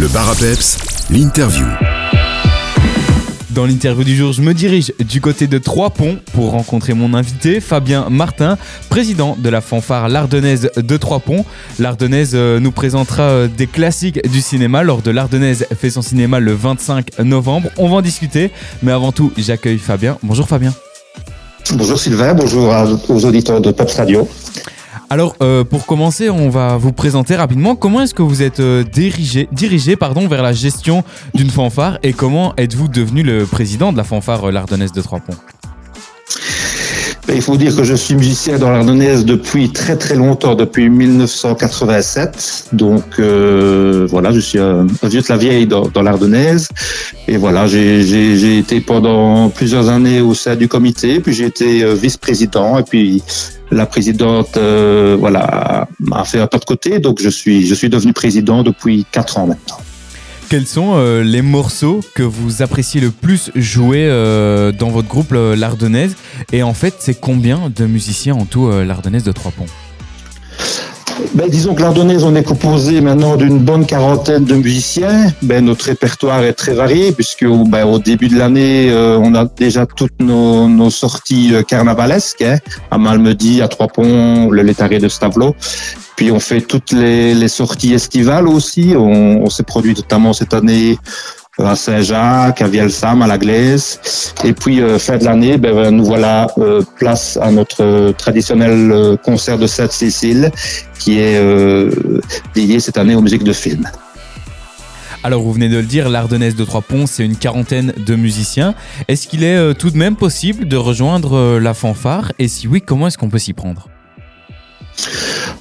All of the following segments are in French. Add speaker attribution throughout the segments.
Speaker 1: Le bar à peps, l'interview.
Speaker 2: Dans l'interview du jour, je me dirige du côté de Trois-Ponts pour rencontrer mon invité, Fabien Martin, président de la fanfare L'Ardennaise de Trois-Ponts. L'Ardennaise euh, nous présentera euh, des classiques du cinéma lors de L'Ardennaise fait son cinéma le 25 novembre. On va en discuter, mais avant tout, j'accueille Fabien. Bonjour Fabien.
Speaker 3: Bonjour Sylvain, bonjour aux auditeurs de Peps Radio.
Speaker 2: Alors, euh, pour commencer, on va vous présenter rapidement comment est-ce que vous êtes euh, dirigé, dirigé pardon, vers la gestion d'une fanfare et comment êtes-vous devenu le président de la fanfare euh, L'Ardennaise de Trois-Ponts
Speaker 3: il faut dire que je suis musicien dans l'Ardennaise depuis très très longtemps, depuis 1987. Donc voilà, je suis un, vieux de la vieille dans, l'Ardennaise. Et voilà, j'ai été pendant plusieurs années au sein du comité, puis j'ai été vice-président, et puis la présidente euh, voilà m'a fait un pas de côté, donc je suis je suis devenu président depuis quatre ans maintenant.
Speaker 2: Quels sont euh, les morceaux que vous appréciez le plus jouer euh, dans votre groupe l'Ardennaise Et en fait, c'est combien de musiciens en tout l'Ardennaise de Trois Ponts?
Speaker 3: Ben, disons que l'Ardonnaise, on est composé maintenant d'une bonne quarantaine de musiciens. Ben, notre répertoire est très varié puisque ben, au début de l'année, euh, on a déjà toutes nos, nos sorties euh, carnavalesques, hein, à Malmedy, à Trois-Ponts, le Létaré de Stavelot. Puis on fait toutes les, les sorties estivales aussi. On, on s'est produit notamment cette année à Saint-Jacques, à Vielsam, à la Glaise. Et puis, euh, fin de l'année, ben, nous voilà euh, place à notre traditionnel euh, concert de Sainte-Cécile, qui est dédié cette année aux musiques de film.
Speaker 2: Alors vous venez de le dire, l'Ardennaise de Trois-Ponts, c'est une quarantaine de musiciens. Est-ce qu'il est tout de même possible de rejoindre la fanfare? Et si oui, comment est-ce qu'on peut s'y prendre?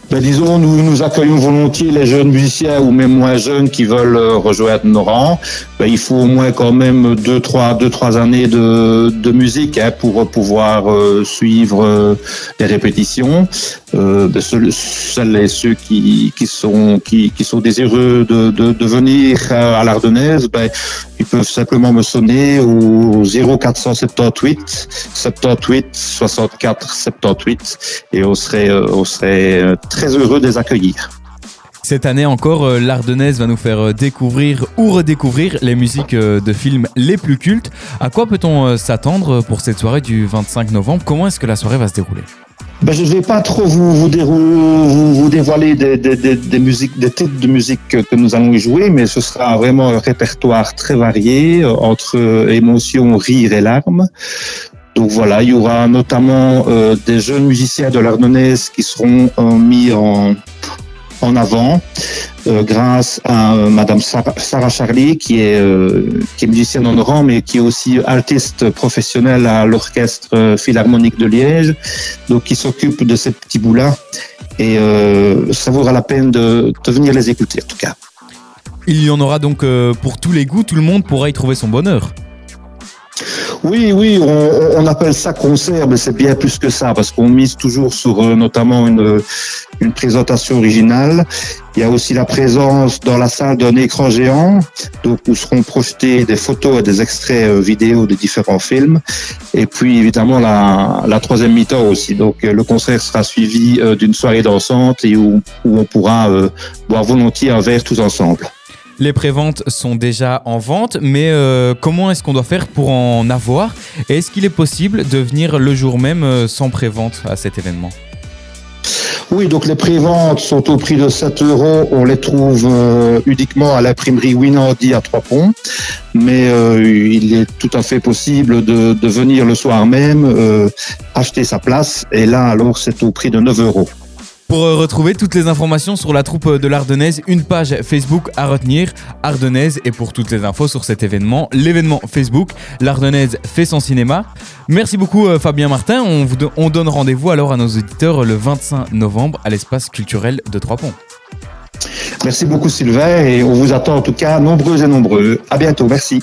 Speaker 3: Ben, disons, nous, nous accueillons volontiers les jeunes musiciens ou même moins jeunes qui veulent euh, rejoindre nos rangs. Ben, il faut au moins quand même deux, trois, deux, trois années de, de musique hein, pour pouvoir euh, suivre euh, les répétitions. Ben, celles et ceux qui, qui, sont, qui, qui sont désireux de, de, de venir à l'Ardennaise, ben, ils peuvent simplement me sonner au 0478 78 64 78 et on serait, on serait très très heureux de les accueillir.
Speaker 2: Cette année encore, euh, l'Ardennaise va nous faire euh, découvrir ou redécouvrir les musiques euh, de films les plus cultes. À quoi peut-on s'attendre pour cette soirée du 25 novembre? Comment est-ce que la soirée va se dérouler?
Speaker 3: Ben, je ne vais pas trop vous, vous, vous, dévoiler des, des, des, musiques, des titres de musique que nous allons y jouer, mais ce sera vraiment un répertoire très varié entre émotions, rire et larmes. Donc voilà, il y aura notamment euh, des jeunes musiciens de l'Ardennaise qui seront euh, mis en, en avant euh, grâce à Madame Sarah, Charlie qui est, qui est musicienne en rang mais qui est aussi artiste professionnelle à l'orchestre philharmonique de Liège, donc qui s'occupe de ces petits bouts-là et ça vaudra la peine de, de venir les écouter en tout cas.
Speaker 2: Il y en aura donc pour tous les goûts, tout le monde pourra y trouver son bonheur.
Speaker 3: Oui, oui, on, appelle ça concert, mais c'est bien plus que ça, parce qu'on mise toujours sur euh, notamment une, une présentation originale. Il y a aussi la présence dans la salle d'un écran géant, donc où seront projetés des photos et des extraits euh, vidéo de différents films. Et puis évidemment la, la troisième mi-temps aussi. Donc euh, le concert sera suivi d'une soirée dansante et où, où on pourra boire volontiers un verre tous ensemble.
Speaker 2: Les préventes sont déjà en vente, mais euh, comment est-ce qu'on doit faire pour en avoir? Est-ce qu'il est possible de venir le jour même euh, sans prévente à cet événement?
Speaker 3: Oui, donc les préventes sont au prix de 7 euros. On les trouve euh, uniquement à l'imprimerie Winardi à Trois Ponts. Mais il est tout à fait possible de, de venir le soir même, acheter sa place. Et là, alors, c'est au prix de 9 euros.
Speaker 2: Pour euh, retrouver toutes les informations sur la troupe de l'Ardennaise, une page Facebook à retenir, Ardennaise, et pour toutes les infos sur cet événement, l'événement Facebook, l'Ardennaise fait son cinéma. Merci beaucoup euh, Fabien Martin, on donne rendez-vous alors à nos auditeurs le 25 novembre à l'espace culturel de Trois-Ponts.
Speaker 3: Merci beaucoup Sylvain et on vous attend en tout cas nombreux et nombreux. À bientôt, merci.